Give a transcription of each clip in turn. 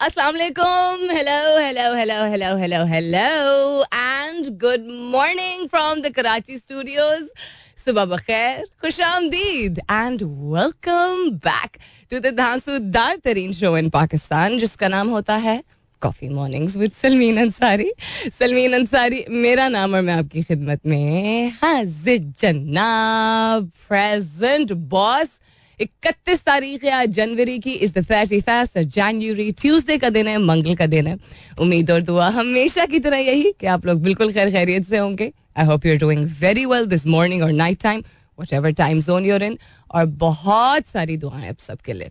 Assalamu alaikum. Hello, hello, hello, hello, hello, hello. And good morning from the Karachi studios. सुबह बखैर खुश आमदीद and welcome back to the धांसूदार तरीन show in Pakistan जिसका नाम होता है coffee mornings with Salmeen Ansari Salmeen Ansari मेरा नाम और मैं आपकी खिदमत में हाजिर जनाब प्रेजेंट बॉस इकतीस तारीख आज जनवरी की is the thirty first January Tuesday का दिन है, मंगल का दिन है। उम्मीद और दुआ हमेशा की तरह यही कि आप लोग बिल्कुल खैर खैरियत से होंगे। I hope you are doing very well this morning और night time whatever time zone you're in और बहुत सारी दुआएँ अब सबके लिए।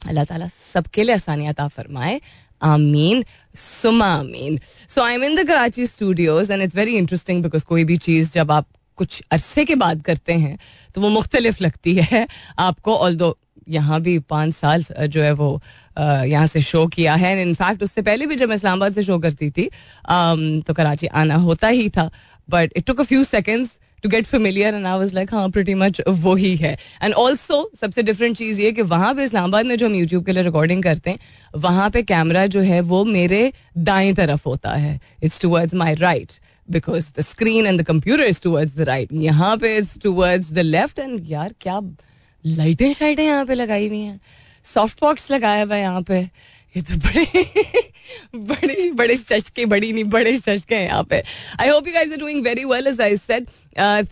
अल्लाह ताला सबके लिए आसानियात फरमाए। आमीन, सुमा आमीन। So I am in the Karachi studios and it's very interesting because कोई भी चीज़ जब आप कुछ अरसे के बाद करते हैं तो वो मुख्तलिफ़ लगती है। आपको ऑल दो यहाँ भी पाँच साल जो है वो यहाँ से शो किया है। एंड इनफैक्ट उससे पहले भी जब मैं इस्लामाबाद से शो करती थी तो कराची आना होता ही था। But it took a few seconds to get familiar and I was like हाँ प्रिटी मच वो ही है। एंड ऑल्सो सबसे डिफरेंट चीज़ ये कि वहाँ पे इस्लामाबाद में जो हम यूट्यूब के लिए रिकॉर्डिंग करते हैं, वहाँ पे कैमरा जो है वो मेरे दाएँ तरफ़ होता है। It's towards my right because the screen and the computer is towards the right यहाँ पे is towards the left and यार क्या लाइटें शाइटें यहाँ पे लगाई हुई हैं। सॉफ्ट बॉक्स लगाया हुआ है यहाँ पे। ये तो बड़े बड़े बड़े चशके बड़ी नहीं बड़े चशके हैं यहाँ पे। I hope you guys are doing very well as I said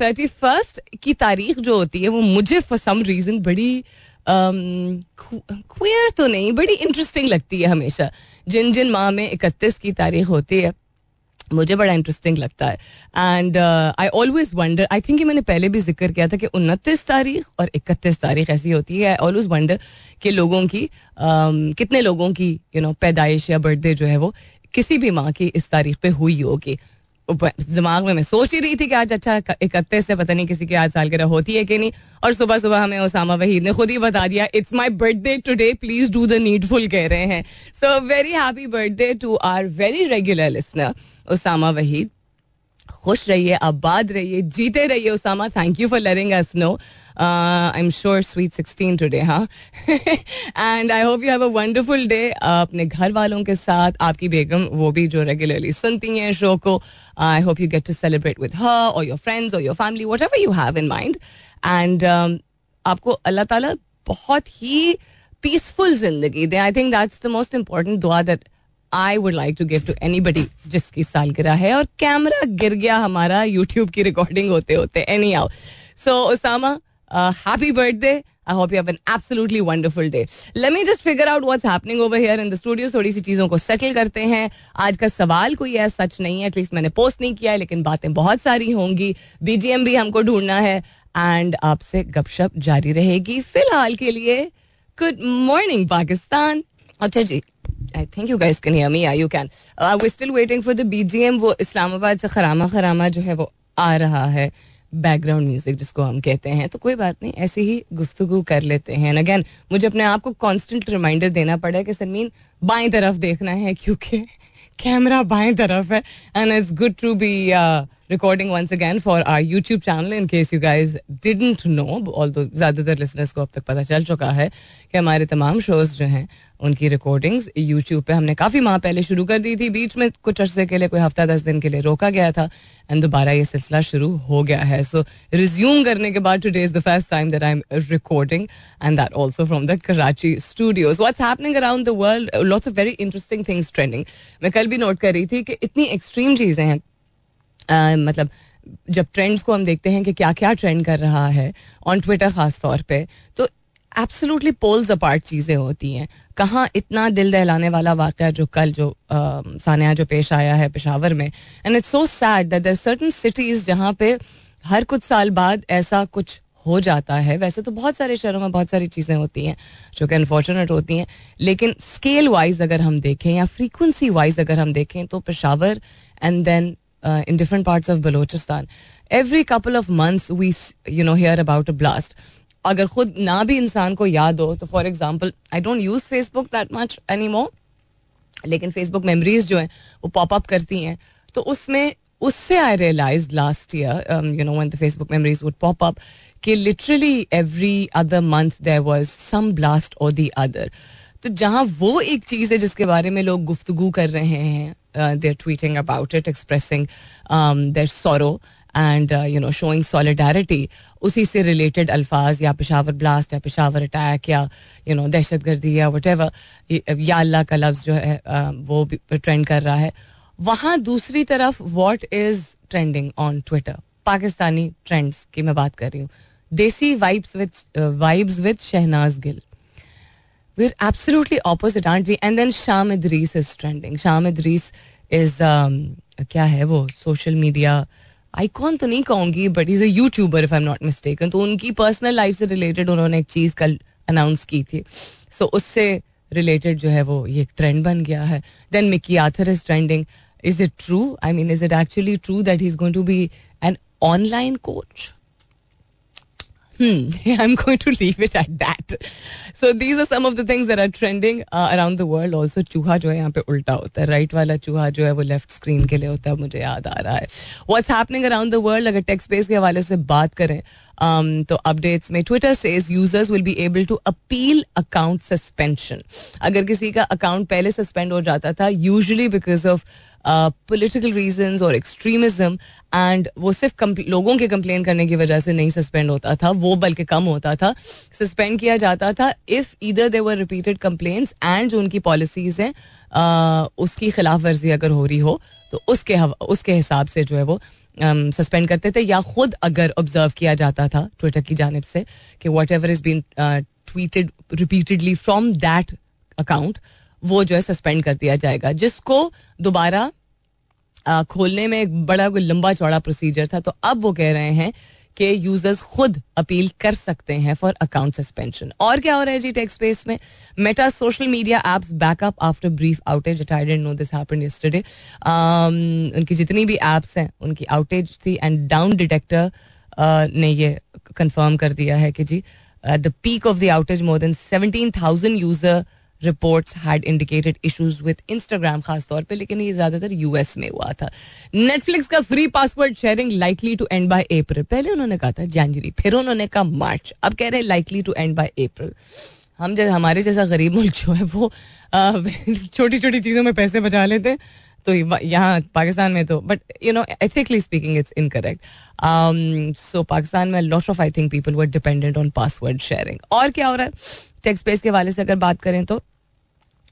thirty first की तारीख जो होती है वो मुझे फॉर सम रीजन बड़ी क्वियर um, तो नहीं बड़ी इंटरेस्टिंग लगती है हमेशा। जिन जिन माह में इकतीस की तारीख होती है मुझे बड़ा इंटरेस्टिंग लगता है। And I always wonder I think मैंने पहले भी ज़िक्र किया था कि उनतीस तारीख और इकतीस तारीख ऐसी होती है। आई ऑलवेज वंडर कि लोगों की um, कितने लोगों की यू नो पैदाइश या बर्थडे जो है वो किसी भी माँ की इस तारीख पे हुई होगी। दिमाग में मैं सोच ही रही थी कि आज अच्छा इकतीस से पता नहीं किसी की आज साल गिरह होती है कि नहीं। और सुबह सुबह हमें उसामा वहीद ने खुद ही बता दिया it's my birthday today please do the needful कह रहे हैं। So very happy birthday to our very regular listener Usama Waheed. खुश रहिए आबाद रहिए, जीते रहिए Usama. Thank you for letting us know I am sure sweet sixteen today हाँ। And I hope you have a wonderful day अपने घर वालों के साथ, आपकी बेगम, वो भी जो रेगुलरली सुनती हैं शो को I hope you get to celebrate with her और योर फ्रेंड्स और your family whatever you have in mind and आपको अल्लाह ताला बहुत ही पीसफुल ज़िंदगी दे। I think that's the most important दुआ that I would like to give to anybody जिसकी सालगिरह है और कैमरा गिर गया हमारा यूट्यूब की रिकॉर्डिंग होते होते anyhow so Usama happy birthday I hope you have an absolutely wonderful day. Let me just figure out what's happening over here in the studio. थोड़ी सी चीज़ों को सेटल करते हैं. आज का सवाल कोई है सच नहीं है. एटलीस्ट मैंने पोस्ट नहीं किया है, लेकिन बातें बहुत सारी होंगी. बीजीएम भी हमको ढूंढना है. एंड आपसे गपशप जारी रहेगी. फ़िलहाल के लिए गुड मॉर्निंग पाकिस्तान अच्छा जी I think you guys can hear me you can we still waiting for the BGM वो इस्लामाबाद से खरामा खरामा जो है वो आ रहा है। बैकग्राउंड म्यूज़िक जिसको हम कहते हैं। तो कोई बात नहीं, ऐसे ही गुफ्तगु कर लेते हैं। अगेन मुझे अपने आप को कॉन्स्टेंट रिमाइंडर देना पड़ा कि सरमीन बाएँ तरफ़ देखना है, क्योंकि कैमरा बाएँ तरफ़ है। And it's good to be recording once again for our YouTube channel in case you guys didn't know although ज़्यादातर लिसनर्स को अब तक पता चल चुका है कि हमारे तमाम शोज़ जो हैं, उनकी रिकॉर्डिंग्स यूट्यूब पे हमने काफ़ी माह पहले शुरू कर दी थी। बीच में कुछ अर्से के लिए, कोई हफ़्ता, दस दिन के लिए रोका गया था एंड दोबारा ये सिलसिला शुरू हो गया है। सो रिज्यूम करने के बाद today is the first time that I am recording and that also from the Karachi studios what's happening around the world lots of very interesting things trending मैं कल भी नोट कर रही थी कि इतनी एक्सट्रीम चीज़ें हैं मतलब जब ट्रेंड्स को हम देखते हैं कि क्या क्या ट्रेंड कर रहा है ऑन ट्विटर खास तौर पे तो एब्सोल्युटली पोल्स अपार्ट चीज़ें होती हैं। कहाँ इतना दिल दहलाने वाला वाक़ जो कल जो सानिया जो पेश आया है पेशावर में। And it's so sad that there certain cities जहाँ पे हर कुछ साल बाद ऐसा कुछ हो जाता है। वैसे तो बहुत सारे शहरों में बहुत सारी चीज़ें होती हैं जो कि अनफॉर्चुनेट होती हैं। लेकिन स्केल वाइज अगर हम देखें या फ्रीक्वेंसी वाइज अगर हम देखें तो Peshawar and then in different parts of Balochistan every couple of months we you know hear about a blast अगर खुद ना भी इंसान को याद हो तो for example I don't use Facebook that much any more लेकिन फेसबुक मेमोरीज जो हैं वो पॉप अप करती हैं तो उसमें उससे I realize last year you know when the Facebook memories would pop up कि literally every other month there was some blast और दी अदर तो जहाँ वो एक चीज़ है जिसके बारे में लोग गुफ्तगु कर रहे हैं they're tweeting about it expressing their sorrow and you know showing solidarity उसी से रिलेटेड अल्फाज या पेशावर ब्लास्ट या पेशावर अटैक या यू नो दहशत गर्दी या वट एवर या अल्लाह का लफ्ज़ जो है uh, वो भी ट्रेंड कर रहा है। वहाँ दूसरी तरफ़ what is trending on Twitter Pakistani trends की मैं बात कर रही हूँ। Desi vibes with vibes with Shehnaaz Gill we're absolutely opposite aren't we? And then Sham Idris is trending. Sham Idris is um, क्या है वो? सोशल मीडिया आइकॉन तो नहीं कहूँगी but is a YouTuber if I am not mistaken तो उनकी personal life से related उन्होंने एक चीज़ कल अनाउंस की थी. सो so, उससे रिलेटेड जो है वो ये ट्रेंड बन गया है. Then Mickey Arthur is trending is it true I mean is it actually true that he is going to be an online coach Hmm, I'm going to leave it at that. So these are some of the things that are trending uh, around the world. Also, चूहा जो है यहाँ पे उल्टा होता है right वाला चूहा जो है वो लेफ़्ट स्क्रीन के लिए होता है मुझे याद आ रहा है what's happening around the world अगर टेक्स्ट स्पेस के हवाले से बात करें um, तो अपडेट्स में Twitter says users will be able to appeal account suspension अगर किसी का अकाउंट पहले सस्पेंड हो जाता था usually because of political reason और एक्सट्रीमिज्म एंड वो सिर्फ़ लोगों के कंप्लेन करने की वजह से नहीं सस्पेंड होता था वो बल्कि कम होता था। सस्पेंड किया जाता था if either they were repeated complain and जो उनकी पॉलिसीज़ हैं uh, उसकी खिलाफ वर्जी अगर हो रही हो तो उसके उसके हिसाब से जो है वो सस्पेंड um, करते थे या खुद अगर ऑब्ज़र्व किया जाता था ट्विटर की जानब से कि whatever is been tweeted repeatedly from that account वो जो है सस्पेंड कर दिया जाएगा, जिसको दोबारा खोलने में एक बड़ा कोई लंबा चौड़ा प्रोसीजर था तो अब वो कह रहे हैं कि यूज़र्स खुद अपील कर सकते हैं फॉर अकाउंट सस्पेंशन और क्या हो रहा है जी टेक्स स्पेस में? Meta social media apps back up after brief outage I didn't know this happened yesterday उनकी जितनी भी एप्स हैं, उनकी आउटेज थी एंड डाउन डिटेक्टर ने ये कंफर्म कर दिया है कि जी the peak of the outage more than seventeen thousand user reports had indicated issues with Instagram खास तौर पे, लेकिन ये ज़्यादातर यूएस में हुआ था। नेटफ्लिक्स का free password sharing likely to end by April पहले उन्होंने कहा था जनवरी फिर उन्होंने कहा मार्च अब कह रहे हैं likely to end by April हम जैसे, हमारे जैसा गरीब मुल्क जो है, वो छोटी छोटी चीज़ों में पैसे बचा लेते हैं। तो यहाँ पाकिस्तान में तो but you know ethically speaking it's incorrect so Pakistan में lot of I think people were dependent on password sharing और क्या हो रहा है? टेक्स स्पेस के हवाले से अगर बात करें तो।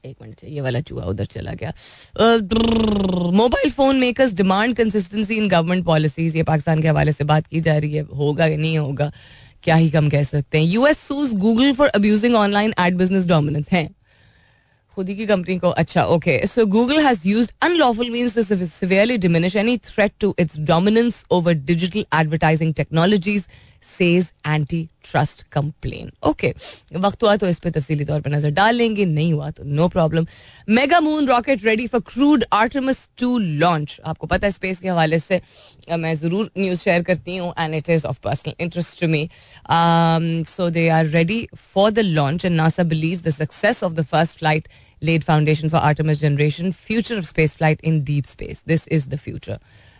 एक मिनट, ये वाला चूहा उधर चला गया। Mobile phone makers demand consistency in government policies ये पाकिस्तान के हवाले से बात की जा रही है, होगा या नहीं होगा, क्या ही कम कह सकते हैं। US sues Google for abusing online ad business dominance है। खुद ही की कंपनी को अच्छा okay so Google has used unlawful means to severely diminish any threat to its dominance over digital advertising technologies says anti trust complain okay वक्त हुआ तो इस पर तफसीली तौर पर नज़र डाल लेंगे नहीं हुआ तो no problem mega moon rocket ready for crewed Artemis two launch आपको पता है स्पेस के हवाले से मैं ज़रूर न्यूज़ शेयर करती हूँ and it is of personal interest to me so they are ready for the launch and NASA believe the success of the first flight laid foundation for Artemis generation, future of space flight in deep space. This is the future.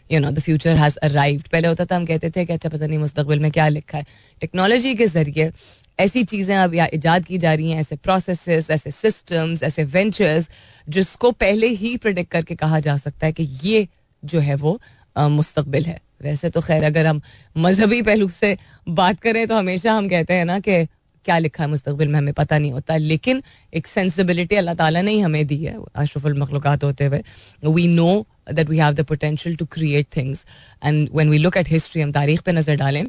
You know the future has arrived पहले होता था, हम कहते थे कि अच्छा पता नहीं मुस्तबिल में क्या लिखा है। टेक्नोलॉजी के ज़रिए ऐसी चीज़ें अब या ईजाद की जा रही हैं, ऐसे प्रोसेस ऐसे सिस्टम्स ऐसे वेंचर्स जिसको पहले ही प्रिडिक्ट करके कहा जा सकता है कि ये जो है वो मुस्तबिल है। वैसे तो खैर, अगर हम मजहबी पहलू से बात करें तो हमेशा हम कहते हैं ना कि क्या लिखा है मुस्तबिल में हमें पता नहीं होता, लेकिन एक सेंसिबिलिटी अल्लाह ताला ने ही हमें दी है, अशरफुल मखलूक़ात होते हुए। We know that we have the potential to create things and when we look at history हम तारीख पे नज़र डालें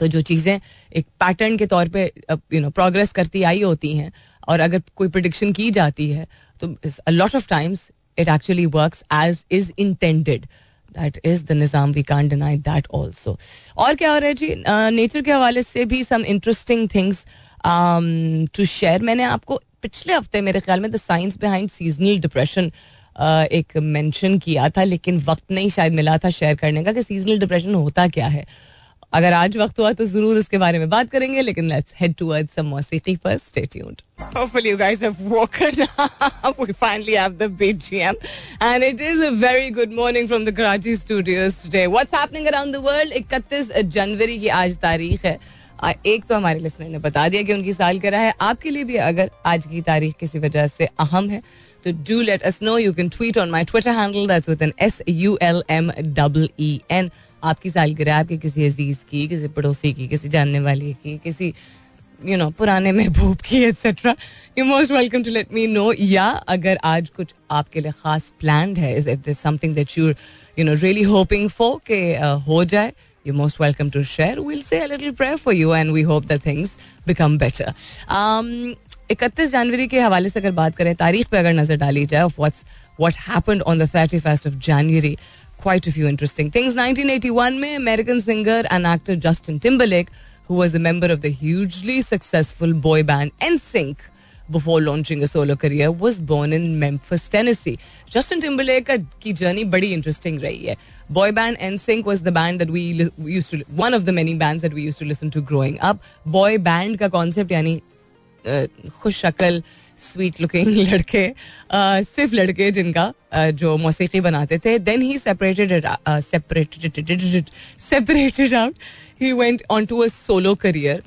तो जो चीज़ें एक पैटर्न के तौर पे यू नो प्रोग्रेस करती आई होती हैं, और अगर कोई प्रडिक्शन की जाती है तो lot of times it actually work as is intended that is the Nizam we can deny that also और क्या हो रहा है जी? नेचर के हवाले से भी some interesting things to share मैंने आपको पिछले हफ़्ते मेरे ख्याल में the science behind seasonal depression एक मेंशन किया था, लेकिन वक्त नहीं शायद मिला था शेयर करने का कि सीजनल डिप्रेशन होता क्या है। अगर आज वक्त हुआ तो ज़रूर उसके बारे में बात करेंगे, लेकिन let's head towards some more city first stay tuned Hopefully you guys have woken up. We finally have the BGM. And it is a very good morning from the Karachi studios today. What's happening around the world? 31 जनवरी की आज तारीख है एक तो हमारे listener ने बता दिया कि उनकी साल करा है आपके लिए भी अगर आज की तारीख किसी वजह से अहम है तो do let us know you can tweet on my Twitter handle that's with N S U L M double E N आपकी साल गिरा आपके किसी अज़ीज़ की, किसी पड़ोसी की, किसी जानने वाले की, किसी यू नो पुराने महबूब की etcetera you most welcome to let me know या अगर आज कुछ आपके लिए खास प्लान है is if this something that you you know really hoping for के हो जाए you most welcome to share will say little prayer for you and we hope that things become better इकतीस जनवरी के हवाले से अगर बात करें, तारीख पे अगर नज़र डाली जाए of what's what happened on the thirty first of January quite a few interesting things. 1981 में American singer and actor Justin Timberlake, who was a member of the hugely successful boy band NSYNC before launching a solo career, was born in Memphis, Tennessee. Justin Timberlake की journey बड़ी interesting रही है. Boy band NSYNC was the band that we, we used to one of the many bands that we used to listen to growing up. Boy band का concept यानी खुश शक्ल sweet looking लड़के सिर्फ़ लड़के जिनका जो मौसीकी बनाते थे। Then he separated separated separated out he went on to a solo career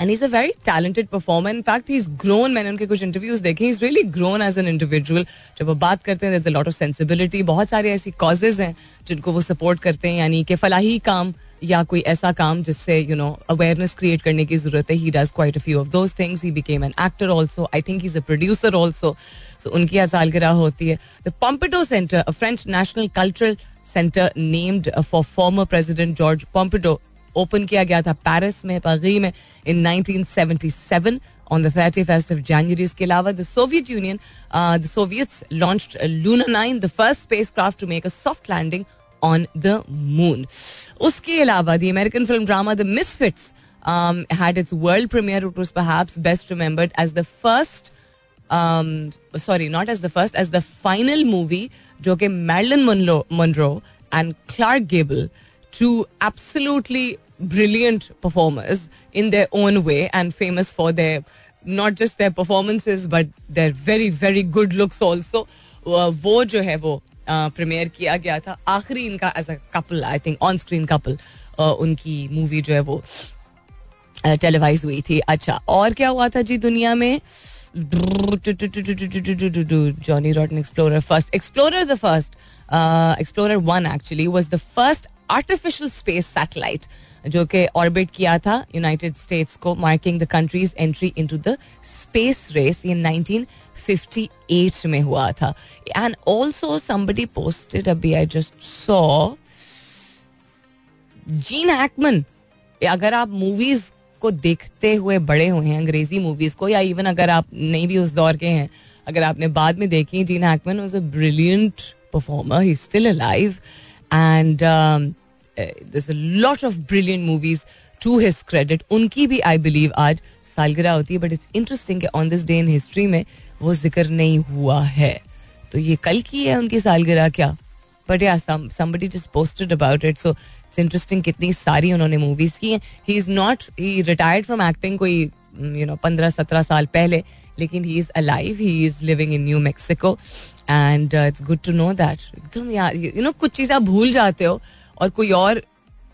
and is a very talented performer in fact he is grown मैंने उनके कुछ इंटरव्यूज़ देखे is really grown as an individual जब वो बात करते हैं lot of sensibility बहुत सारी ऐसी कॉजेज हैं जिनको वो सपोर्ट करते हैं, यानी कि फलाही काम या कोई ऐसा काम जिससे यू नो अवेयरनेस क्रिएट करने की ज़रूरत है? He does quite a few of those things he became an actor also I think is a producer also so उनकी आज गिरा होती है। The Pompidou centre a French national cultural centre named for former president Georges Pompidou open किया गया था Paris में पगी में in 1977 on the 31st of January. इसके अलावा the Soviet Union, uh, the Soviets launched Luna 9, the first spacecraft to make a soft landing on the moon उसके अलावा the American film drama the Misfits had its world premiere it was perhaps best remembered as the first sorry not as the first as the final movie जो कि Marilyn Monroe and Clark Gable two absolutely brilliant performers in the own way and famous for the not just their performances but their very very good looks also वो जो है वो premiere किया गया था। आखिरी इनका as a couple I think on screen couple उनकी मूवी जो है वो टेलीवाइज हुई थी। अच्छा और क्या हुआ था जी दुनिया में? Johnny Rotten explorer first explorer the first explorer one actually was the first artificial space satellite जो कि ऑर्बिट किया था यूनाइटेड स्टेट्स को marking the country's entry into the space race in 1958 में हुआ था। एंड ऑल्सो समबडी पोस्टेड अभी I just saw Gene Hackman अगर आप मूवीज़ को देखते हुए बड़े हुए हैं, अंग्रेज़ी मूवीज़ को, या इवन अगर आप नहीं भी उस दौर के हैं, अगर आपने बाद में देखी Gene Hackman was a brilliant performer he still alive and this lot of brilliant movies to his credit उनकी भी आई बिलीव आज सालगिरह होती है but it's interesting on this day in history में वो ज़िक्र नहीं हुआ है। तो ये कल की है उनकी सालगिरह क्या? बट या somebody just posted about it so it's interesting कितनी सारी उन्होंने मूवीज़ की हैं। He is not he retired from acting कोई यू नो पंद्रह, सत्रह साल पहले, लेकिन he is alive he is living in New Mexico and it's good to know that एकदम यार यू नो कुछ चीज़ें आप भूल जाते हो, और कोई और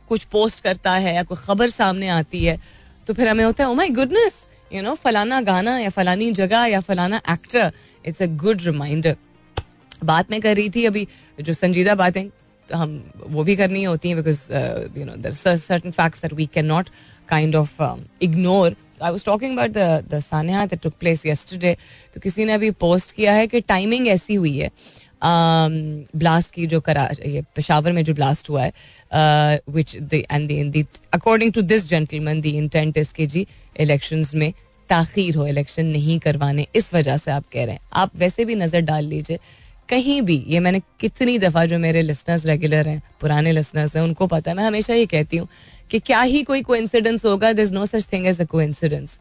कुछ पोस्ट करता है या कोई खबर सामने आती है तो फिर हमें होता है oh my goodness you know फलाना गाना या फलानी जगह या फलाना actor it's a good reminder बात में कर रही थी अभी जो संजीदा बातें तो हम वो भी करनी होती हैं because you know there certain facts that we can not kind of ignore I was talking about the that took place yesterday तो किसी ने अभी पोस्ट किया है कि टाइमिंग ऐसी हुई है ब्लास्ट um, की जो करा ये पेशावर में जो ब्लास्ट हुआ है which and according to this gentleman the intent इसके जी इलेक्शंस में ताखीर हो इलेक्शन नहीं करवाने इस वजह से आप कह रहे हैं। आप वैसे भी नज़र डाल लीजिए कहीं भी ये मैंने कितनी दफ़ा जो मेरे लिसनर्स रेगुलर हैं पुराने लिसनर्स हैं उनको पता है मैं हमेशा ये कहती हूँ कि क्या ही कोई कोइंसिडेंस होगा this no such thing as a coincidence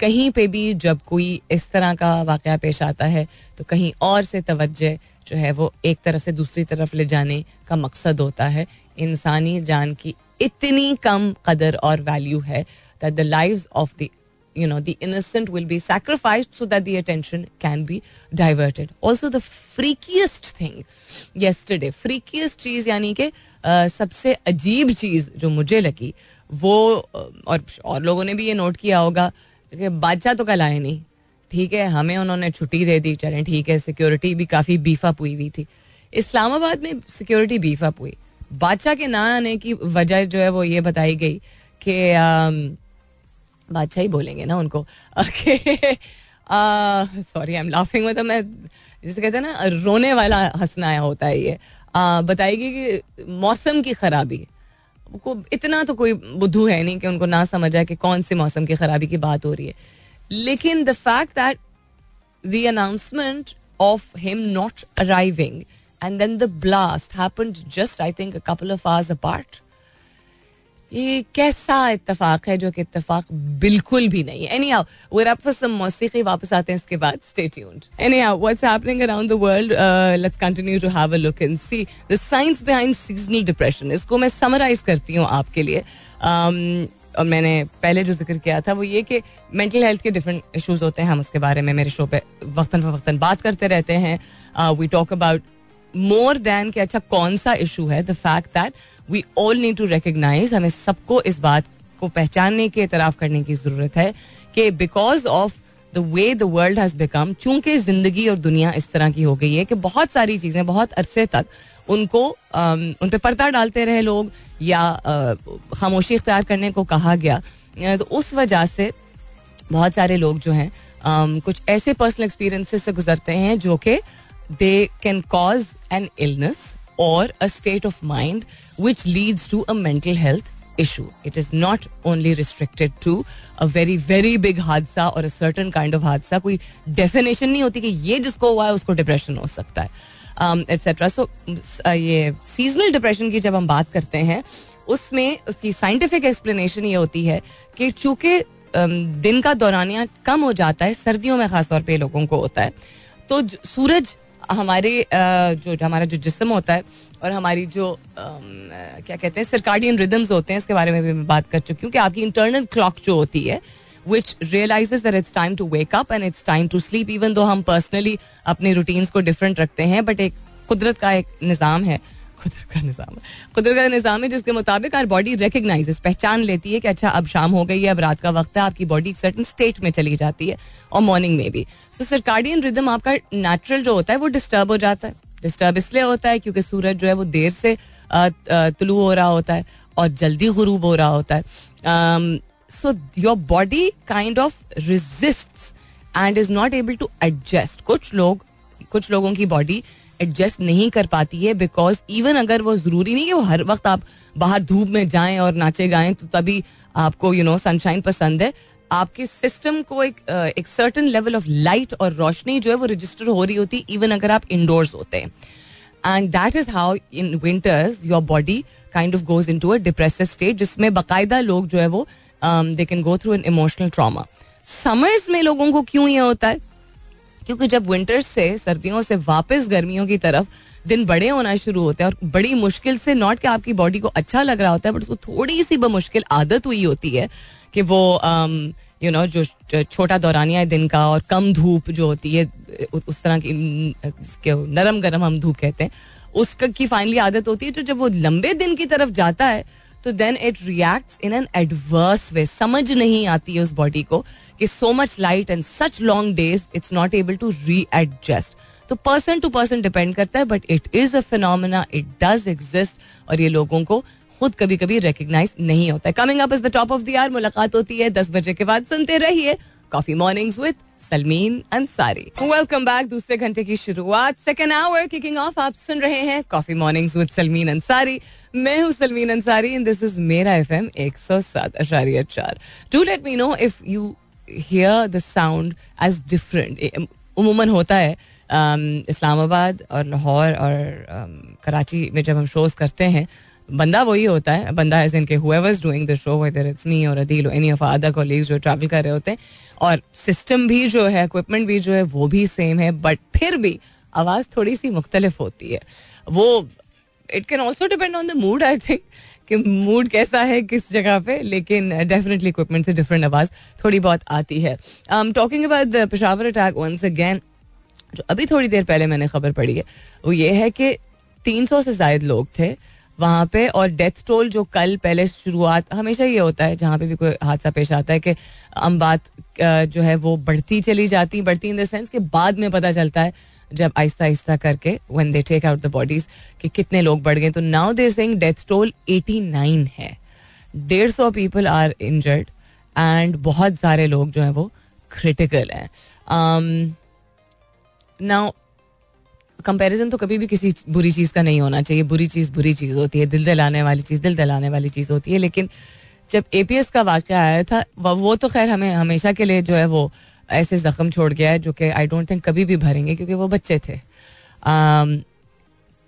कहीं पे भी जब कोई इस तरह का वाक़ पेश आता है तो कहीं और से तवज्जो जो है वो एक तरफ़ से दूसरी तरफ़ ले जाने का मकसद होता है। इंसानी जान की इतनी कम कदर और वैल्यू है that the live of the you know the innocent will be sacrifice so that the attention can be diverted also the freakiest thing yesterday freakiest चीज़ यानी कि सबसे अजीब चीज़ जो मुझे लगी, वो और और लोगों ने भी ये नोट किया होगा कि बादशाह तो कल आए नहीं। ठीक है, हमें उन्होंने छुट्टी दे दी, चलें ठीक है सिक्योरिटी भी काफ़ी बीफअप हुई हुई थी। इस्लामाबाद में सिक्योरिटी बीफअप हुई। बादशाह के ना आने की वजह जो है वो ये बताई गई कि बादशाह ही बोलेंगे ना उनको। सॉरी आई एम लाफिंग मतलब मैं जैसे कहते हैं ना, रोने वाला हंसना होता है ये। बताई गई कि मौसम की खराबी। को इतना तो कोई बुद्धू है नहीं कि उनको ना समझा कि कौन से मौसम की खराबी की बात हो रही है। लेकिन the fact that the announcement of him not arriving and then the blast happened just I think couple of hours apart ये कैसा इत्तेफाक है जो कि इत्तेफाक बिल्कुल भी नहीं है। Anyhow we're up for some मौसीकी वापस आते हैं इसके बाद। Stay tuned anyhow what's happening around the world let's continue to have a look and see the science behind seasonal depression इसको मैं समराइज करती हूँ आपके लिए। Um, और मैंने पहले जो ज़िक्र किया था वो ये कि मेंटल हेल्थ के डिफरेंट इश्यूज़ होते हैं हम उसके बारे में, मेरे शो पे वक्तन फवक्तन बात करते रहते हैं। We talk about more than कि अच्छा कौन सा इशू है? The fact that we all need to recognise हमें सबको इस बात को पहचानने के, इतराफ़ करने की ज़रूरत है कि because of the way the world has become चूँकि ज़िंदगी और दुनिया इस तरह की हो गई है कि बहुत सारी चीज़ें बहुत अरसे तक उनको उन पर पर्दा डालते रहे लोग या खामोशी इख्तियार करने को कहा गया। तो उस वजह से बहुत सारे लोग जो हैं कुछ ऐसे पर्सनल एक्सपीरियंसेस से गुजरते हैं जो कि they can cause an illness और a state of mind which leads to a mental health issue it is not only restricted to a very very big हादसा और अ सर्टन काइंड ऑफ़ हादसा कोई डेफिनेशन नहीं होती कि ये जिसको हुआ है, उसको डिप्रेशन हो सकता है। एट्सेट्रा सो ये सीजनल डिप्रेशन की जब हम बात करते हैं, उसमें उसकी साइंटिफिक एक्सप्लेनेशन ये होती है कि चूँकि दिन का दौरानिया कम हो जाता है, सर्दियों में खासतौर पे लोगों को होता है तो सूरज हमारे जो, हमारा जो जिसम होता है और हमारी जो क्या कहते हैं सरकाडियन रिदम्स होते हैं, इसके बारे में भी मैं बात कर चुकी हूँ कि आपकी इंटरनल क्लॉक जो होती है which realise that it's time to wake up and it's time to sleep even though हम पर्सनली अपने रूटीन्स को डिफरेंट रखते हैं बट एक कुदरत का एक निज़ाम है। कुदरत का निज़ाम। कुदरत का निज़ाम है जिसके मुताबिक आर बॉडी रिकग्नाइज पहचान लेती है कि अच्छा अब शाम हो गई है, अब रात का वक्त है, आपकी बॉडी एक सर्टन स्टेट में चली जाती है, और मॉर्निंग में भी। सो सरकार्डियन रिदम आपका नेचुरल जो होता है, वो डिस्टर्ब हो जाता है। डिस्टर्ब इसलिए होता है क्योंकि सूरज जो है, वो देर से तुलू हो रहा होता है और जल्दी गुरूब हो रहा होता है। So your body kind of resist and is not able to adjust कुछ लोग, कुछ लोगों की बॉडी एडजस्ट नहीं कर पाती है बिकॉज़ इवन अगर वो ज़रूरी नहीं कि वो हर वक्त आप बाहर धूप में जाएँ और नाचे गाएँ तो तभी आपको यू नो सनशाइन पसंद है। आपके सिस्टम को एक एक सर्टन लेवल ऑफ़ लाइट और रोशनी जो है वो रजिस्टर हो रही होती है इवन अगर आप इंडोर्स होते हैं। And that is how in winters your body kind of goes in to a depressive state जिसमें बाकायदा लोग जो है वो they can go through an emotional trauma summers में लोगों को क्यों ये होता है? क्योंकि जब विंटर से सर्दियों से वापस गर्मियों की तरफ़ दिन बड़े होना शुरू होते हैं और बड़ी मुश्किल से नॉट कि आपकी बॉडी को अच्छा लग रहा होता है बट उसको थोड़ी सी मुश्किल आदत हुई होती है कि वो यू um, नो जो छोटा दौरानिया है दिन का और कम धूप जो होती है उस तरह की नरम गरम हम धूप कहते हैं उसका फाइनली आदत होती है जो जब वो लंबे दिन की तरफ़ जाता है तो then it react in an adverse way समझ नहीं आती है उस बॉडी को कि so much light and such long days it's not able to readjust तो पर्सन टू पर्सन डिपेंड करता है but it is a phenomena it does exist और ये लोगों को खुद कभी कभी रिकग्नाइज नहीं होता है। Coming up is the top of the hour मुलाकात होती है, दस बजे के बाद सुनते रहिए coffee mornings with Salmeen Ansari. Welcome back दूसरे घंटे की शुरुआत। सेकेंड आवर किकिंग ऑफ़ आप सुन रहे हैं coffee mornings with Salmeen Ansari. मैं हूँ Salmeen Ansari and this is मेरा एफ़ एम एक सौ सात अशारिया चार to let me know if you hear the sound as different उमूमन होता है um, इस्लामाबाद और लाहौर और um, कराची में जब हम शोज़ करते हैं बंदा वही होता है। बंदा एज इनके whoever's doing the show whether it's me और Adeel any of other colleagues जो ट्रैवल कर रहे होते हैं और सिस्टम भी जो है इक्विपमेंट भी जो है, वो भी सेम है बट फिर भी आवाज़ थोड़ी सी मुख्तलिफ़ होती है। वो it can also depend on the mood I think कि मूड कैसा है, किस जगह पे, लेकिन डेफिनेटली इक्विपमेंट से डिफरेंट आवाज़ थोड़ी बहुत आती है। Talking about the Peshawar attack once again जो अभी थोड़ी देर पहले मैंने खबर पढ़ी है, वो ये है कि तीन सौ से जायद लोग थे वहाँ पे, और डेथ टोल जो कल पहले शुरुआत, हमेशा ये होता है, जहाँ पे भी कोई हादसा पेश आता है कि हम बात जो है वो बढ़ती चली जाती बढ़ती इन द सेंस कि बाद में पता चलता है जब आहिस्ता आहिस्ता करके when they take out the bodies कि कितने लोग बढ़ गए। तो now they're saying death toll 89 है। डेढ़ सौ पीपल आर इंजर्ड एंड बहुत सारे लोग जो है वो क्रिटिकल हैं। नाउ um, कंपैरिजन तो कभी भी किसी बुरी चीज़ का नहीं होना चाहिए। बुरी चीज़ बुरी चीज़ होती है दिल दिलाने वाली चीज़ दिल दिलाने वाली चीज़ होती है लेकिन जब एपीएस का वाक़ आया था वो तो खैर हमें हमेशा के लिए जो है वो ऐसे जख्म छोड़ गया है जो कि आई डोंट थिंक कभी भी भरेंगे क्योंकि वो बच्चे थे। um,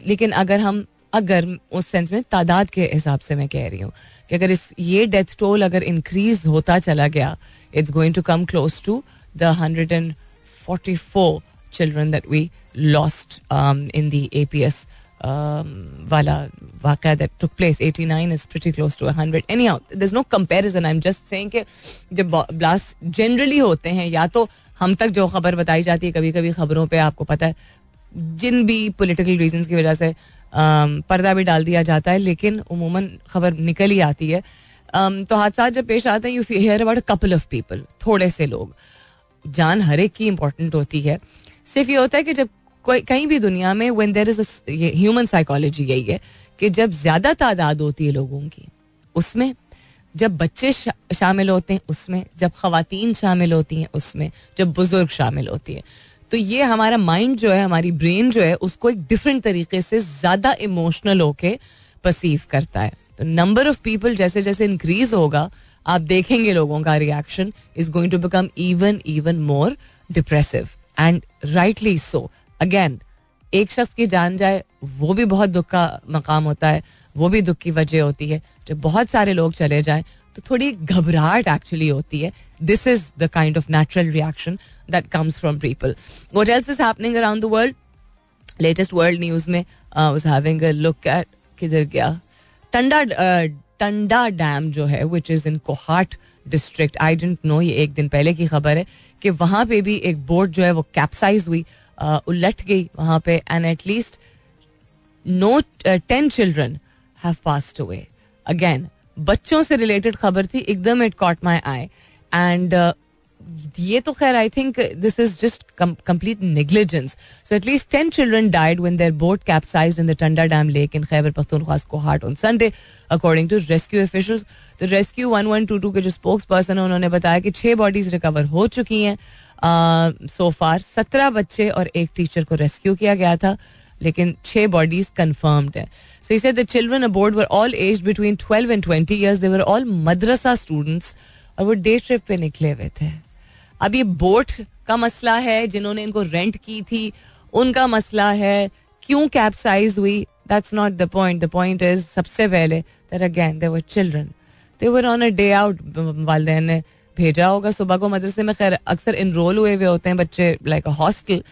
लेकिन अगर हम अगर उस सेंस में तादाद के हिसाब से मैं कह रही हूँ कि अगर इस ये डेथ टोल अगर इंक्रीज होता चला गया it's going to come close to the hundred and forty four children that we lost in the A P S वाला वाक़ that took place 89 is pretty close to 100 any is no I am just saying जब blast generally होते हैं, या तो हम तक जो खबर बताई जाती है कभी कभी खबरों पे आपको पता है, जिन भी पॉलिटिकल रीजन की वजह से पर्दा भी डाल दिया जाता है, लेकिन उमूमन खबर निकल ही आती है। तो हादसा जब पेश आते हैं you hear about couple of people थोड़े से लोग। जान हर एक की इंपॉर्टेंट होती है। सिर्फ़ ये होता है कि जब कहीं भी दुनिया में when there is human psychology यही है कि जब ज़्यादा तादाद होती है लोगों की उसमें जब बच्चे शा, शामिल होते हैं उसमें जब खातन शामिल होती हैं उसमें जब बुज़ुर्ग शामिल होती है तो ये हमारा माइंड जो है हमारी ब्रेन जो है उसको एक डिफरेंट तरीके से ज़्यादा इमोशनल होके परसीव करता है। तो नंबर ऑफ़ पीपल जैसे जैसे इंक्रीज होगा आप देखेंगे लोगों का reaction is going to become even even more depressive and rightly so again एक शख्स की जान जाए, वो भी बहुत दुख का मकाम होता है, वो भी दुख की वजह होती है। जब बहुत सारे लोग चले जाएँ तो थोड़ी घबराहट एक्चुअली होती है। This is the kind of natural reaction that comes from people what else is happening around the world latest world news में हैविंग अ लुक एट किधर गया? टंडा टंडा डैम जो है which is in Kohat district I don't know ये एक दिन पहले की खबर है कि वहाँ पे भी एक बोट जो है, वो कैप्साइज हुई। उलट गई वहाँ पे and at least no ten children have passed away again बच्चों से रिलेटेड खबर थी, एकदम it caught my eye and ये तो खैर I think this is just complete negligence so at least ten children died when their boat capsized in the Tanda dam lake in Khyber Pakhtunkhwa Kohat on Sunday according to rescue officials तो rescue one one two two के जो spokes person है, उन्होंने बताया कि छह bodies recover हो चुकी हैं। सो फार सत्रह बच्चे और एक टीचर को रेस्क्यू किया गया था, लेकिन छह बॉडीज कंफर्म्ड है। सो इसे the children aboard were all age between twelve and twenty years they were all madrasa students और वो डे ट्रिप पे निकले हुए थे। अब ये बोट का मसला है, जिन्होंने इनको रेंट की थी, उनका मसला है, क्यों कैप्साइज हुई? That's not the point the point is सबसे पहले that again they were children they were on a day out वालदेन ने भेजा होगा। सुबह को मदरसे में खैर अक्सर इनरोल हुए हुए होते हैं बच्चे लाइक अ हॉस्टल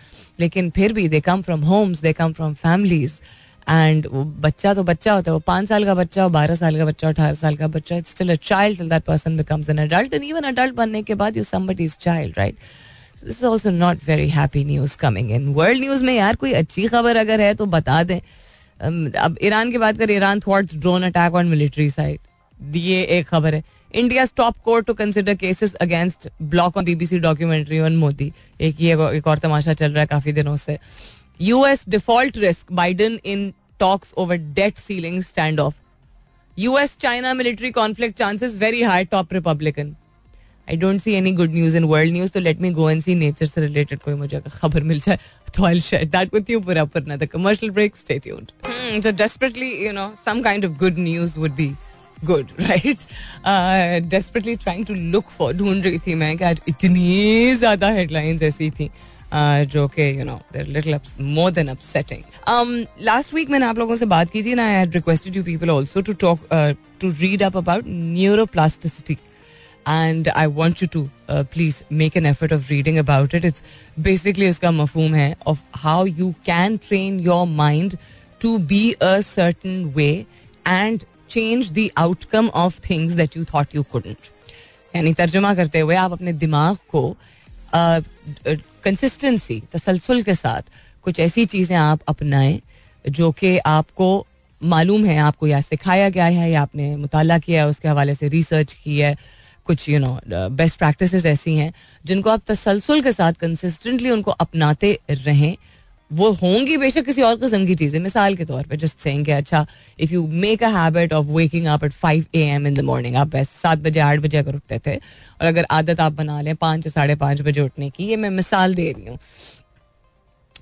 लेकिन फिर भी they came from homes they came from families and बच्चा तो बच्चा होता है, वो पाँच साल का बच्चा हो बारह साल का बच्चा, अठारह साल का बच्चा it's still a child that person becomes an adult and even adult बनने के बाद you somebody is child right this is also not very happy news coming in world news में यार कोई अच्छी खबर अगर है तो बता दें। अब ईरान की बात करें, Iran thwarts drone attack on military site ये एक खबर है। India top court to consider cases against block on BBC documentary on Modi एक ये एक और तमाशा चल रहा है काफ़ी दिनों से। US default risk Biden in talks over debt ceiling stand off US China military conflict chances very high top Republican I don't see any good news in world news तो let me go and see nature से related कोई मुझे अगर खबर मिल जाए तो I share that with you पूरा पूरा the commercial break stay tuned so desperately you know some kind of good news would be good right desperately trying to look for ढूंढ रही थी मैं कि आज इतनी ज़्यादा हेडलाइंस ऐसी थी uh, जो कि you know little more than upsetting last week मैंने आप लोगों से बात की थी ना I had requested you people also to talk to read up about neuroplasticity and I want you to please make an effort of reading about it it's basically उसका मफहूम है of how you can train your mind to be a certain way and change the outcome of things that you thought you couldn't यानी तर्जुमा करते हुए आप अपने दिमाग को कंसिस्टेंसी तसलसल के साथ कुछ ऐसी चीज़ें आप अपनाएँ जो कि आपको मालूम है, आपको या सिखाया गया है, या आपने मुताला किया है, उसके हवाले से रिसर्च की है। कुछ यू नो बेस्ट प्रैक्टिस ऐसी हैं जिनको आप तसलसल के साथ कंसिस्टेंटली उनको अपनाते रहें। वो होंगी बेशक किसी और किस्म की चीज़ें, मिसाल के तौर पर जस्ट सेइंग अच्छा if you make a habit of waking up at five A M in the morning आप बस सात बजे, आठ बजे अगर उठते थे, और अगर आदत आप बना लें पाँच साढ़े पाँच बजे उठने की, ये मैं मिसाल दे रही हूँ।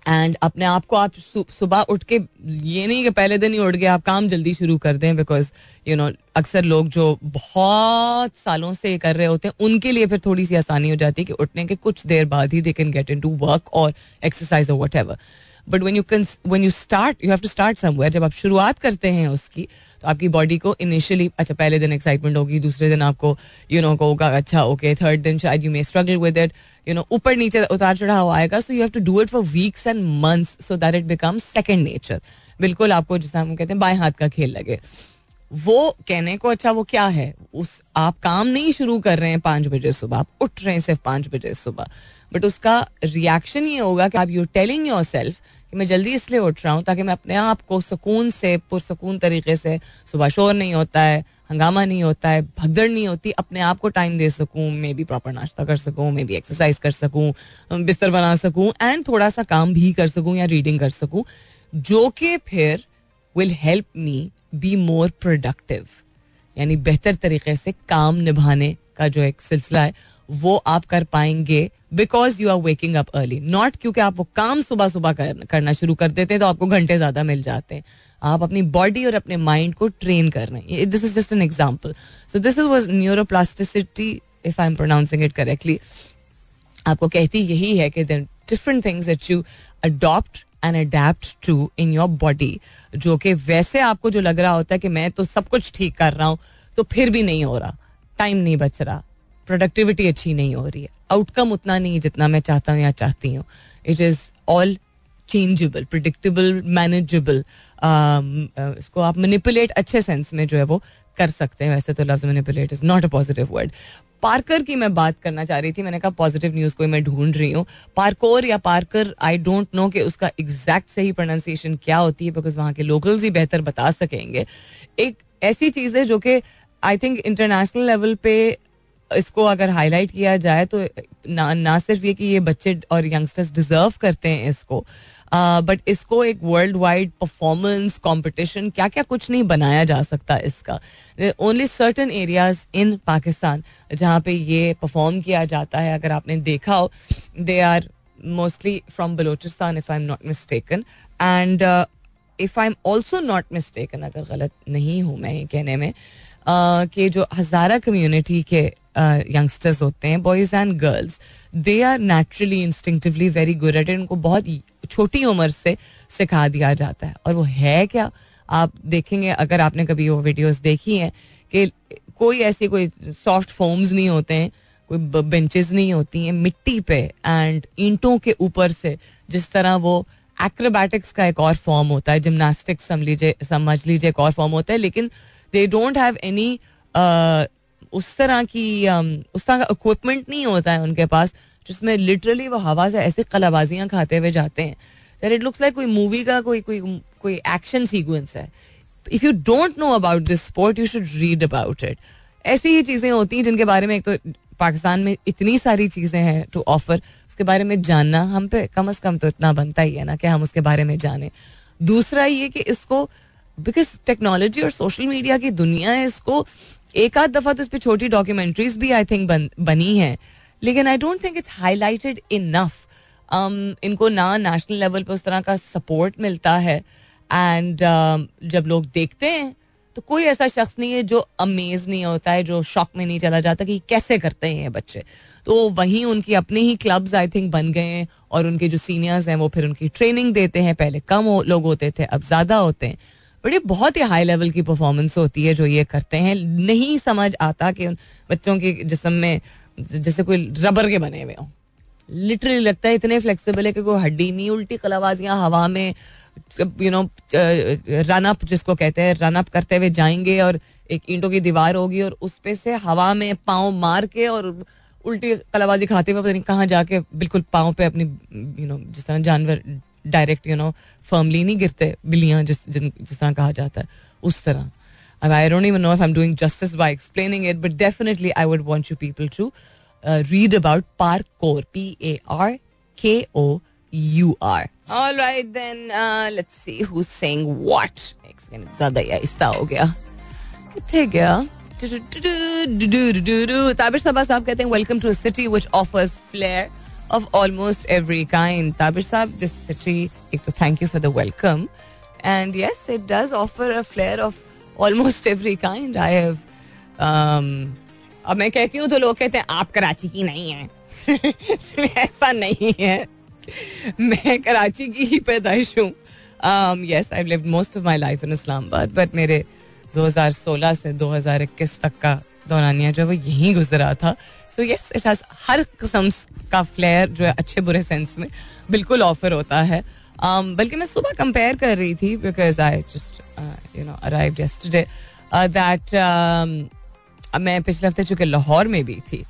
एंड अपने आप को आप सुबह उठ के, ये नहीं कि पहले दिन ही उठ गए, आप काम जल्दी शुरू कर दें बिकॉज़ यू नो अक्सर लोग जो बहुत सालों से कर रहे होते हैं, उनके लिए फिर थोड़ी सी आसानी हो जाती है कि उठने के कुछ देर बाद ही they can get in to work और एक्सरसाइज और whatever but when you when you start you have to start somewhere जब आप शुरुआत करते हैं उसकी तो आपकी बॉडी को इनिशियली अच्छा पहले दिन एक्साइटमेंट होगी, दूसरे दिन आपको यू नो को होगा अच्छा ओके थर्ड दिन शायद you may struggle with it you know ऊपर नीचे उतार चढ़ाव आएगा so you have to do it for weeks and months so that it become second nature बिल्कुल आपको जिसे हम कहते हैं, बाएँ हाथ का खेल लगे। वो कहने को अच्छा वो क्या है? उस, आप काम नहीं शुरू कर रहे हैं पाँच बजे सुबह, आप उठ रहे हैं सिर्फ़ पाँच बजे सुबह। बट उसका रिएक्शन ये होगा कि आप यू टेलिंग योर सेल्फ कि मैं जल्दी इसलिए उठ रहा हूँ ताकि मैं अपने आप को सुकून से, पुरसकून तरीके से सुबह शोर नहीं होता है, हंगामा नहीं होता है, भगदड़ नहीं होती, अपने आप को टाइम दे सकूँ मे भी प्रॉपर नाश्ता कर सकूँ मे भी एक्सरसाइज कर सकूँ, बिस्तर बना सकूँ एंड थोड़ा सा काम भी कर सकूँ या रीडिंग कर सकूँ, जो कि फिर will help me be more productive यानी बेहतर तरीके से काम निभाने का जो एक सिलसिला है वो आप कर पाएँगे because you are waking up early not क्योंकि आप वो काम सुबह सुबह कर, करना शुरू कर देते हैं तो आपको घंटे ज़्यादा मिल जाते हैं। आप अपनी बॉडी और अपने माइंड को ट्रेन कर रहे हैं। This is just an example so this is was neuroplasticity if I am pronouncing it correctly आपको कहती यही है कि different things that you adopt and adapt to in your body जो कि वैसे आपको जो लग रहा होता है कि मैं तो सब कुछ ठीक कर रहा हूँ तो फिर भी नहीं हो रहा। टाइम नहीं बच रहा। प्रोडक्टिविटी अच्छी नहीं हो रही है। आउटकम उतना नहीं है जितना मैं चाहता हूँ या चाहती हूँ। It is all changeable predictable manageable इसको आप मैनिपुलेट अच्छे सेंस में जो है वो कर सकते हैं। वैसे तो लफ्ज manipulate is not a positive word Parker की मैं बात करना चाह रही थी, मैंने कहा पॉजिटिव न्यूज़ को मैं ढूंढ रही हूँ। पार्कोर या पार्कर आई डोंट नो कि उसका एग्जैक्ट सही प्रोनाउंसिएशन क्या होती है बिकॉज़ वहाँ के लोकल्स ही बेहतर बता सकेंगे। एक ऐसी चीज़ है जो कि आई थिंक इंटरनेशनल लेवल पे इसको अगर हाईलाइट किया जाए तो ना ना सिर्फ़ ये कि ये बच्चे और यंगस्टर्स डिजर्व करते हैं इसको बट इसको एक वर्ल्ड वाइड परफॉर्मेंस कंपटीशन क्या क्या कुछ नहीं बनाया जा सकता इसका। Only certain areas in Pakistan जहाँ पे ये परफॉर्म किया जाता है अगर आपने देखा हो they are mostly from Balochistan if I am not mistaken and if I am also not mistaken अगर गलत नहीं हूँ मैं ये कहने में uh, कि जो हज़ारा कम्यूनिटी के यंगस्टर्स होते हैं boys and girls they are naturally instinctively very good at उनको बहुत छोटी उम्र से सिखा दिया जाता है। और वो है क्या? आप देखेंगे, अगर आपने कभी वो वीडियोस देखी हैं कि कोई ऐसी कोई सॉफ्ट फॉर्म्स नहीं होते हैं, कोई बेंचेस नहीं होती हैं, मिट्टी पे एंड ईंटों के ऊपर से जिस तरह वो एक्रोबैटिक्स का एक और फॉर्म होता है जिमनास्टिक्स समझ लीजिए समझ लीजिए एक और फॉर्म होता है, लेकिन दे डोंट हैव एनी उस तरह की उस तरह का इक्विपमेंट नहीं होता है उनके पास, जिसमें लिटरली वो हवा से ऐसे कलाबाजियाँ खाते हुए जाते हैं। दैट इट लुक्स लाइक कोई मूवी का कोई कोई कोई एक्शन सीक्वेंस है। If you don't know about this sport you should read about it ऐसी ही चीज़ें होती हैं जिनके बारे में एक तो पाकिस्तान में इतनी सारी चीज़ें हैं टू ऑफ़र उसके बारे में जानना हम पे कम अज कम तो इतना बनता ही है ना कि हम उसके बारे में जाने। दूसरा ये कि इसको बिकॉज़ टेक्नोलॉजी और सोशल मीडिया की दुनिया है इसको एक आध दफ़ा तो इस पर छोटी डॉक्यूमेंट्रीज भी आई थिंक बन, बनी है। लेकिन I don't think it's highlighted enough इनको ना नेशनल लेवल पर उस तरह का सपोर्ट मिलता है। एंड uh, जब लोग देखते हैं तो कोई ऐसा शख्स नहीं है जो अमेज नहीं होता है जो शॉक में नहीं चला जाता कि कैसे करते हैं ये बच्चे। तो वहीं उनकी अपने ही क्लब्स आई थिंक बन गए हैं। और उनके जो सीनियर्स हैं वो फिर उनकी ट्रेनिंग देते हैं। पहले कम लोग होते थे अब ज़्यादा होते हैं। बड़ी, बहुत ही हाई लेवल की परफॉर्मेंस होती है जो ये करते हैं। नहीं समझ आता कि उन बच्चों के जिसम में, जैसे कोई रबर के बने हुए हों। लिटरली लगता है इतने फ्लेक्सिबल है कि कोई हड्डी नहीं, उल्टी कलाबाजियाँ हवा में यू नो रन अप जिसको कहते हैं रन अप करते हुए जाएँगे और एक ईंटों की दीवार होगी और उस पे से हवा में पाँव मार के और उल्टी कलाबाजी खाते हुए पता नहीं कहाँ जाके बिल्कुल पाँव पे अपनी यू नो जिस तरह जानवर डायरेक्ट यू नो फर्मली नहीं गिरते बिल्लियाँ जिस जिन जिस तरह कहा जाता है उस तरह And I don't even know if I'm doing justice by explaining it, but definitely I would want you people to uh, read about parkour. P A R K O U R. All right, then uh, let's see who's saying. एक second, ज़्यादा ही आहिस्ता हो गया कितने गया ताबिर साहब साहब कहते हैं welcome to city which offers flair of almost every kind. Tabir Saab, this city, so thank you for the welcome. And yes, it does offer a flair of almost every kind. I have. Um, अब मैं कहती हूँ तो लोग कहते हैं आप कराची की नहीं है ऐसा नहीं है मैं कराची की ही पैदाइश हूँ yes I live most of my life in Islamabad but मेरे 2016 से 2021 तक का दौरानिया जो वो यहीं गुजरा था। सो यस इट हैज़ हर किस्म का फ्लेयर जो है अच्छे बुरे सेंस में बिल्कुल ऑफ़र होता है। Um, बल्कि मैं सुबह कंपेयर कर रही थी because I just you know arrive yesterday that मैं पिछले हफ़्ते चूँकि लाहौर में भी थी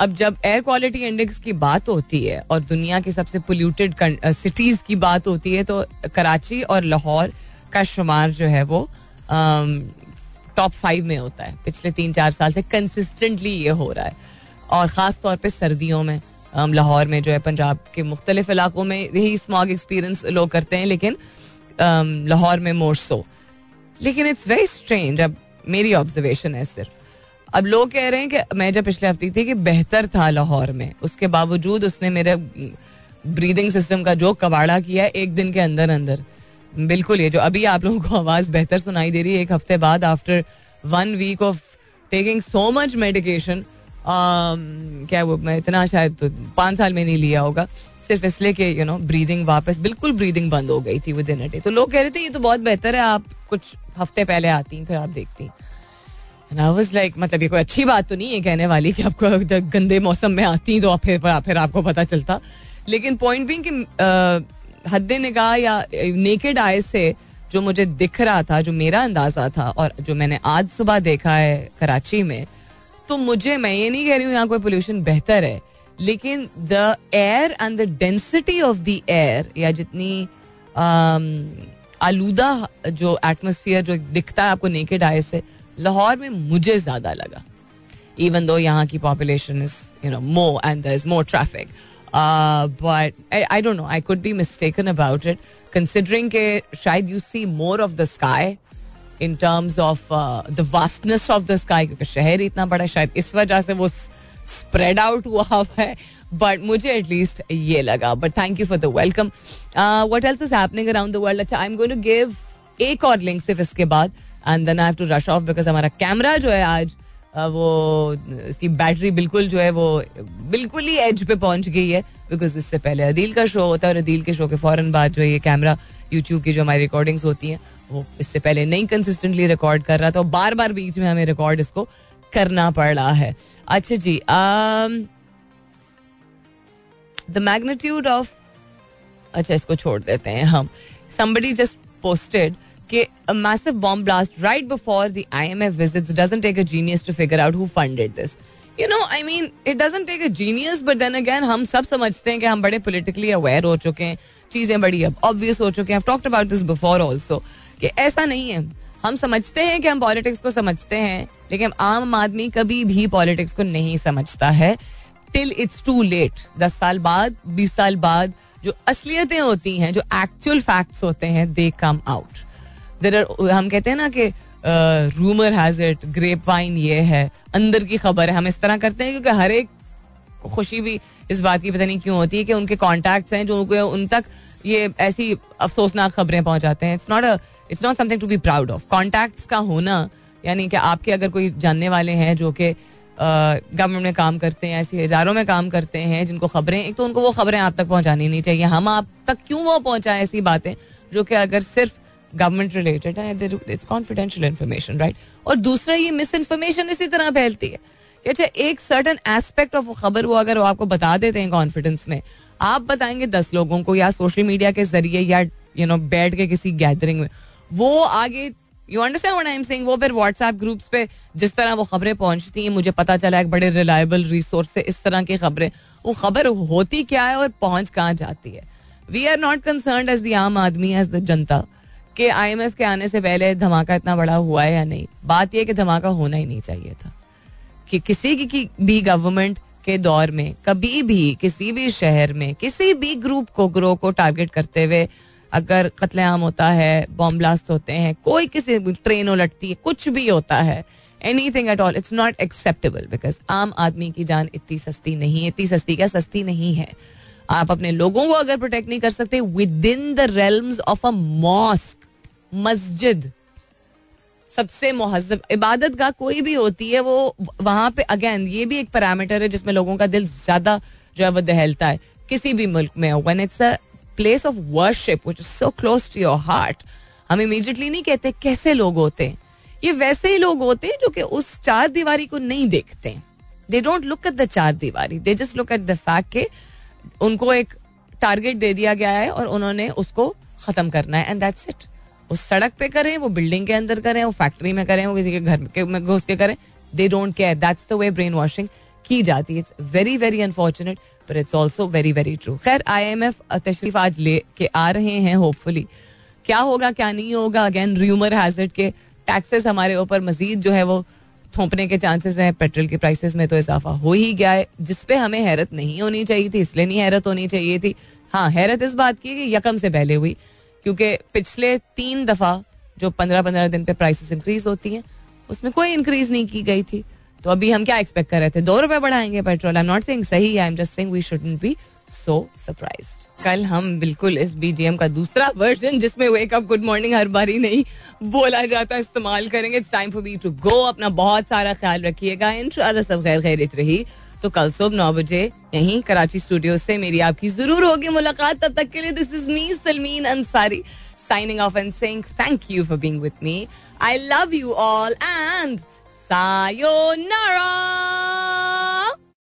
अब जब एयर क्वालिटी इंडेक्स की बात होती है और दुनिया की सबसे पोल्यूटेड सिटीज़ की बात होती है तो कराची और लाहौर का शुमार जो है वो टॉप फाइव में होता है। पिछले तीन, चार साल से कंसिस्टेंटली ये हो रहा है। और ख़ास तौर पे सर्दियों में लाहौर में जो है, पंजाब के मुख्तलिफ़ इलाकों में यही स्मॉग एक्सपीरियंस लोग करते हैं, लेकिन लाहौर में मोर सो लेकिन इट्स वेरी स्ट्रेंज अब मेरी ऑब्जर्वेशन है सिर्फ़। अब लोग कह रहे हैं कि, मैं जब पिछले हफ़्ते थी कि बेहतर था लाहौर में। उसके बावजूद उसने मेरे ब्रीदिंग सिस्टम का जो कबाड़ा किया एक दिन के अंदर अंदर बिल्कुल, ये जो अभी आप लोगों को आवाज़ बेहतर सुनाई दे रही है, एक हफ़्ते बाद after one week of taking so much medication क्या वो, मैं इतना शायद तो पाँच साल में नहीं लिया होगा। सिर्फ़ इसलिए कि यू नो ब्रीदिंग वापस, बिल्कुल ब्रीदिंग बंद हो गई थी विद इन डे तो लोग कह रहे थे, ये तो बहुत बेहतर है, आप कुछ हफ़्ते पहले आती फिर आप देखती लाइक मतलब ये कोई अच्छी बात तो नहीं है कहने वाली कि आपको गंदे मौसम में आती तो फिर फिर आपको पता चलता। लेकिन पॉइंट भी कि हद निगाह या नेकेड आय से जो मुझे दिख रहा था, जो मेरा अंदाज़ा था और जो मैंने आज सुबह देखा है कराची में तो मुझे, मैं ये नहीं कह रही हूँ यहाँ कोई पोल्यूशन बेहतर है, लेकिन the air and the density of the air या जितनी आलूदा जो एटमोसफियर जो दिखता है आपको नेकेड आय से, लाहौर में मुझे ज़्यादा लगा इवन दो यहाँ की population is you know more and is more traffic Uh, but I, I don't know. I could be mistaken about it, considering that शायद you see more of the sky in terms of uh, the vastness of the sky क्योंकि शहर इतना बड़ा शायद इस वजह से वो स्प्रेड आउट हुआ है बट मुझे एटलीस्ट ये लगा but thank you for the welcome what else is happening around the world अच्छा I am going to give एक और लिंक सिर्फ़ इसके बाद and then I have to rush off because हमारा कैमरा जो है आज वो इसकी बैटरी बिल्कुल जो है वो, बिल्कुल ही एज पे पहुँच गई है बिकॉज़ इससे पहले अदील का शो होता है और अदील के शो के फ़ौरन बाद जो ये कैमरा यूट्यूब की जो हमारी रिकॉर्डिंग्स होती हैं, वो इससे पहले नहीं कंसिस्टेंटली रिकॉर्ड कर रहा था और बार बार बीच में हमें रिकॉर्ड इसको करना पड़ रहा है। अच्छा जी द मैग्नीट्यूड ऑफ़ अच्छा इसको छोड़ देते हैं हम। समबडी जस्ट posted कि massive bomb blast right before the IMF visits doesn't take a genius to figure out who funded this you know I mean it doesn't take a genius but then again हम सब समझते हैं कि हम बड़े politically aware हो चुके हैं, चीज़ें बड़ी अब ऑब्वियस हो चुके हैं। I talked about this before also कि ऐसा नहीं है। हम समझते हैं कि हम पॉलिटिक्स को समझते हैं, लेकिन आम आदमी कभी भी पॉलिटिक्स को नहीं समझता है। टिल इट्स टू लेट दस साल बाद, बीस साल बाद, जो असलियतें होती हैं, जो एक्चुअल फैक्ट्स होते हैं दे कम आउट हम कहते हैं ना कि rumour has it grapevine ये है, अंदर की खबर है। हम इस तरह करते हैं क्योंकि हर एक खुशी भी इस बात की पता नहीं क्यों होती है कि उनके कॉन्टैक्ट्स हैं जो उनको, उन तक ये ऐसी अफसोसनाक खबरें पहुंचाते हैं। It's not it's not something to be proud of contacts का होना, यानी कि आपके अगर कोई जानने वाले हैं जो कि गवर्नमेंट में काम करते हैं, ऐसी इदारों में काम करते हैं, जिनको खबरें, एक तो उनको वो खबरें आप तक पहुंचानी नहीं चाहिए। हम आप तक क्यों वो पहुंचाएँ ऐसी बातें? जो कि अगर सिर्फ़ गवर्नमेंट रिलेटेड है इट्स कॉन्फिडेंशियल इन्फॉर्मेशन राइट और दूसरा ये मिस इन्फॉर्मेशन इसी तरह फैलती है अच्छा एक सर्टन एस्पेक्ट ऑफ़ खबर वो अगर वो आपको बता देते हैं कॉन्फिडेंस में, आप बताएँगे दस लोगों को या सोशल मीडिया के ज़रिए या यू नो बैठ के किसी गैदरिंग में, वो आगे you understand I am saying वो फिर व्हाट्सएप ग्रुप्स पे जिस तरह वो खबरें पहुँचती हैं, मुझे पता चला एक बड़े रिलायबल रिसोर्स से इस तरह की खबरें, वो खबर होती क्या है और पहुँच कहाँ जाती है? We are not concern as the aam aadmi as the जनता कि आईएमएफ के आने से पहले धमाका इतना बड़ा हुआ है या नहीं? बात यह कि धमाका होना ही नहीं चाहिए था। कि किसी की, की भी गवर्नमेंट के दौर में कभी भी किसी भी शहर में किसी भी ग्रुप को ग्रो को टारगेट करते हुए अगर कत्लेआम होता है बॉम्ब ब्लास्ट होते हैं कोई किसी ट्रेन उलटती है कुछ भी होता है anything at all it's not acceptable because आम आदमी की जान इतनी सस्ती नहीं है इतनी सस्ती क्या सस्ती नहीं है। आप अपने लोगों को अगर प्रोटेक्ट नहीं कर सकते within the realms of a mosque मस्जिद। सबसे महजब इबादत गाह कोई भी होती है, वो वहाँ पे अगेन ये भी एक पैरामीटर है जिसमें लोगों का दिल ज़्यादा जो है वो दहलता है। किसी भी मुल्क में when it's a place of worship which is so close to your heart हम इमीजिएटली नहीं कहते कैसे लोग होते हैं। ये वैसे ही लोग होते हैं जो कि उस चार दीवारी को नहीं देखते। They don't look at the char diwari they just look at the fact के उनको एक टारगेट दे दिया गया है और उन्होंने उसको खत्म करना है एंड दैट्स इट उस सड़क पे करें, वो बिल्डिंग के अंदर करें, वो फैक्ट्री में करें, वो किसी के घर में घुस के करें they don't care that's the way brainwashing की जाती है. It's very very unfortunate but it's also very very true खैर आई एम एफ़ तशरीफ़ आज ले के आ रहे हैं होपफुली क्या होगा, क्या नहीं होगा? अगेन र्यूमर हैजर्ड के टैक्सेस हमारे ऊपर मजीद जो है वो थोपने के चांसेस हैं पेट्रोल के प्राइसेस में तो इजाफा हो ही गया है जिसपे हमें हैरत नहीं होनी चाहिए थी, इसलिए नहीं हैरत होनी चाहिए थी। हाँ हैरत इस बात की कि यकम से पहले हुई। क्योंकि पिछले तीन दफ़ा जो पंद्रह पंद्रह दिन पे प्राइसेस इंक्रीज होती हैं, उसमें कोई इंक्रीज नहीं की गई थी। तो अभी हम क्या एक्सपेक्ट कर रहे थे? दो रुपए बढ़ाएँगे पेट्रोल आई नॉट सेइंग सही I am just saying we shouldn't be so surprised कल हम बिल्कुल इस बीजीएम का दूसरा वर्जन जिसमें वेक अप गुड मॉर्निंग हर बारी नहीं बोला जाता, इस्तेमाल करेंगे। It's time for me to go अपना बहुत सारा ख्याल रखिएगा। इन सब खैर खैरित रही। तो कल सुबह नौ बजे यहीं कराची स्टूडियो से मेरी आपकी ज़रूर होगी मुलाकात। तब तक के लिए this is me Salmeen Ansari signing off and saying thank you for being with me I love you all and सायो सायोनारा